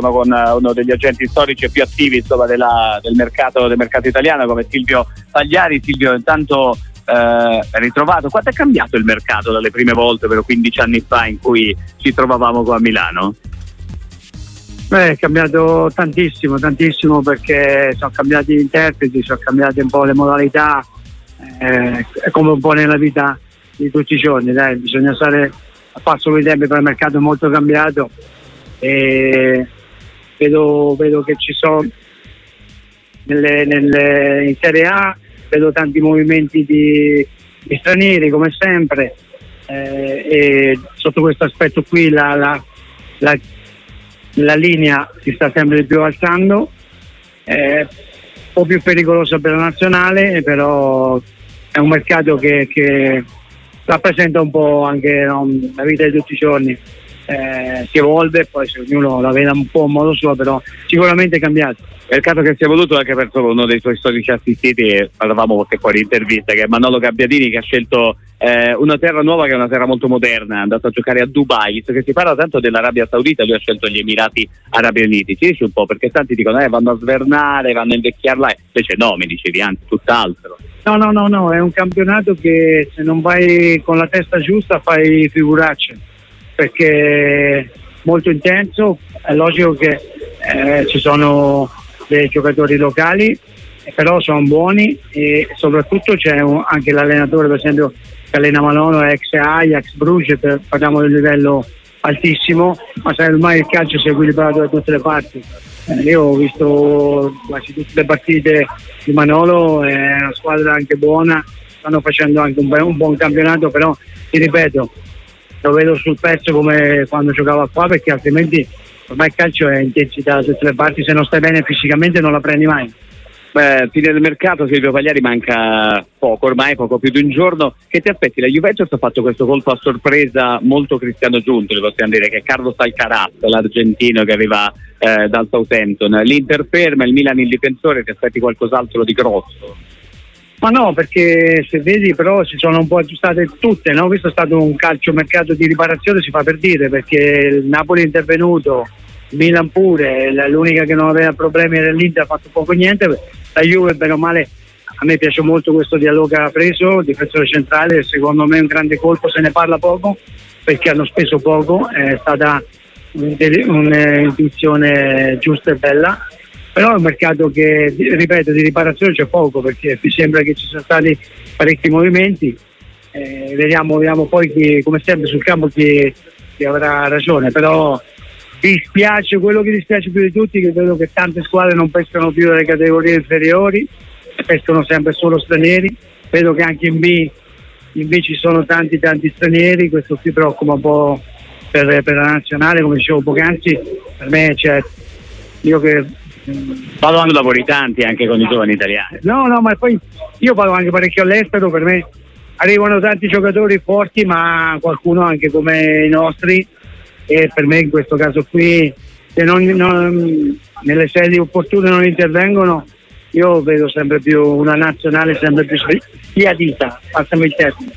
sono con uno degli agenti storici più attivi insomma, della, del, mercato, del mercato italiano come Silvio Pagliari. Silvio, intanto eh, ritrovato. Quanto è cambiato il mercato dalle prime volte, ovvero 15 anni fa, in cui ci trovavamo qua a Milano? Beh, è cambiato tantissimo, tantissimo perché sono cambiati gli interpreti, sono cambiate un po' le modalità, eh, è come un po' nella vita di tutti i giorni, dai, bisogna stare a passo con i tempi, per il mercato è molto cambiato e vedo, vedo che ci sono nelle, nelle, in Serie A vedo tanti movimenti di, di stranieri come sempre eh, e sotto questo aspetto qui la, la, la, la, linea si sta sempre di più alzando, è un po' più pericolosa per la nazionale, però è un mercato che, che rappresenta un po' anche no, la vita di tutti i giorni eh, si evolve, poi se ognuno la vede un po' in modo suo, però sicuramente è cambiato. È il caso che si è voluto anche perso uno dei suoi storici assistiti, parlavamo qualche fuori intervista, che è Manolo Gabbiadini che ha scelto eh, una terra nuova che è una terra molto moderna, è andato a giocare a Dubai, visto che si parla tanto dell'Arabia Saudita, lui ha scelto gli Emirati Arabi Uniti. Ci dici un po' perché tanti dicono eh, vanno a svernare, vanno a invecchiarla, invece no, mi dicevi, anzi tutt'altro. No, no, no, no, è un campionato che se non vai con la testa giusta fai figuracce perché molto intenso, è logico che eh, ci sono dei giocatori locali, però sono buoni e soprattutto c'è un, anche l'allenatore, per esempio Calena Malono, ex Ajax, Bruges, parliamo di un livello altissimo, ma sai ormai il calcio si è equilibrato da tutte le parti. Eh, io ho visto quasi tutte le partite di Manolo, è una squadra anche buona, stanno facendo anche un, un buon campionato, però ti ripeto, lo vedo sul pezzo come quando giocava qua perché altrimenti ormai il calcio è intensità da tutte le parti, se non stai bene fisicamente non la prendi mai. Beh, fine del mercato Silvio Pagliari manca poco, ormai poco più di un giorno. Che ti aspetti? La Juventus ha fatto questo colpo a sorpresa molto cristiano giunto, possiamo dire, che è Carlos Alcaraz, l'argentino che arriva eh, dal Southampton. L'Inter ferma, il Milan il difensore, ti aspetti qualcos'altro di grosso? Ma no, perché se vedi però si sono un po' aggiustate tutte, no? questo è stato un calcio mercato di riparazione, si fa per dire, perché il Napoli è intervenuto, il Milan pure, l'unica che non aveva problemi era l'Inter, ha fatto poco niente, la Juve bene o male a me piace molto questo dialogo che ha preso, difensore centrale, secondo me è un grande colpo, se ne parla poco perché hanno speso poco, è stata un'intuizione giusta e bella però è un mercato che, ripeto, di riparazione c'è poco perché mi sembra che ci sono stati parecchi movimenti, eh, vediamo, vediamo, poi chi, come sempre sul campo chi, chi avrà ragione, però dispiace, quello che dispiace più di tutti che vedo che tante squadre non pescano più dalle categorie inferiori, pescano sempre solo stranieri, vedo che anche in B, in B ci sono tanti tanti stranieri, questo qui preoccupa un po' per, per la nazionale, come dicevo poc'anzi, per me c'è, io che Vado anche lavori tanti anche con i giovani italiani. No, no, ma poi io vado anche parecchio all'estero, per me arrivano tanti giocatori forti, ma qualcuno anche come i nostri e per me in questo caso qui se non, non, nelle sedi opportune non intervengono io vedo sempre più una nazionale sempre più spiadita, passami il termine.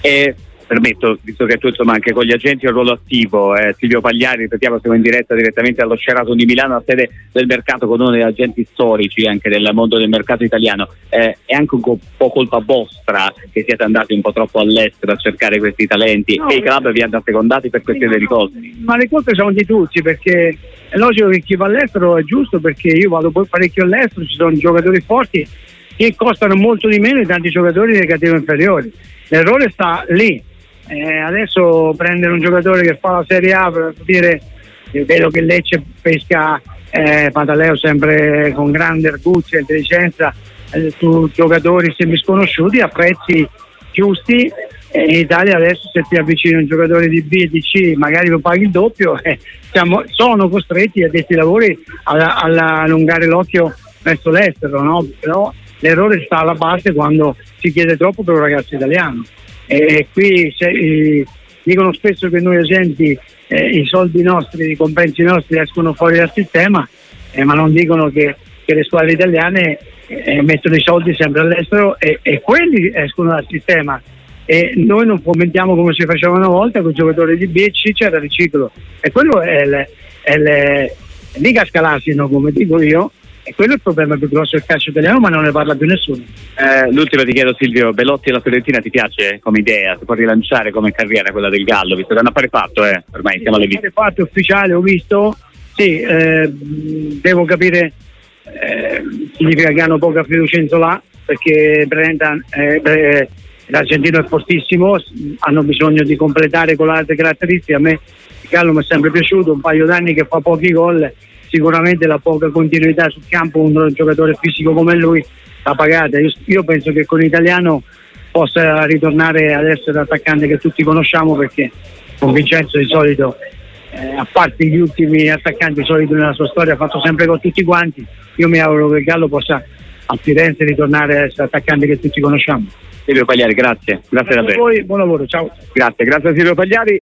E permetto, visto che tu insomma anche con gli agenti un ruolo attivo, eh, Silvio Pagliari, ripetiamo, siamo in diretta direttamente allo Sheraton di Milano, a sede del mercato con uno degli agenti storici anche del mondo del mercato italiano. Eh, è anche un po' colpa vostra che siete andati un po' troppo all'estero a cercare questi talenti no, e i club vi hanno assecondati per questione di costi. Ma le colpe sono di tutti perché è logico che chi va all'estero è giusto perché io vado parecchio all'estero, ci sono giocatori forti che costano molto di meno di tanti giocatori delle categorie inferiori. L'errore sta lì eh, adesso prendere un giocatore che fa la Serie A per dire eh, vedo che Lecce pesca eh, sempre con grande arguzia e intelligenza eh, su giocatori semisconosciuti a prezzi giusti in Italia adesso se ti avvicini un giocatore di B e di C magari lo paghi il doppio eh, siamo, sono costretti a questi lavori a, allungare l'occhio verso l'estero no? però l'errore sta alla base quando si chiede troppo per un ragazzo italiano e qui eh, dicono spesso che noi agenti eh, i soldi nostri, i compensi nostri escono fuori dal sistema, eh, ma non dicono che, che, le squadre italiane eh, mettono i soldi sempre all'estero e, e, quelli escono dal sistema. E noi non fomentiamo come si faceva una volta con i giocatori di B e C c'era riciclo e quello è, le, è le, mica scalassino come dico io, e quello è il problema più grosso del calcio italiano, ma non ne parla più nessuno. Eh, l'ultima ti chiedo Silvio, Belotti e la Fiorentina ti piace come idea? Si può rilanciare come carriera quella del Gallo, visto che è un affare fatto, eh? ormai siamo alle viste. fatto ufficiale, ho visto, sì, eh, devo capire, eh, significa che hanno poca fiducia in Zola, perché Brendan, eh, l'argentino è fortissimo, hanno bisogno di completare con le altre caratteristiche, a me il Gallo mi è sempre piaciuto, un paio d'anni che fa pochi gol sicuramente la poca continuità sul campo un giocatore fisico come lui l'ha pagata. Io, io penso che con l'italiano possa ritornare ad essere l'attaccante che tutti conosciamo perché con Vincenzo di solito eh, a parte gli ultimi attaccanti soliti nella sua storia ha fatto sempre con tutti quanti. Io mi auguro che il Gallo possa a Firenze ritornare ad essere attaccante che tutti conosciamo. Silvio Pagliari grazie. Grazie davvero. buon lavoro ciao. Grazie grazie a Silvio Pagliari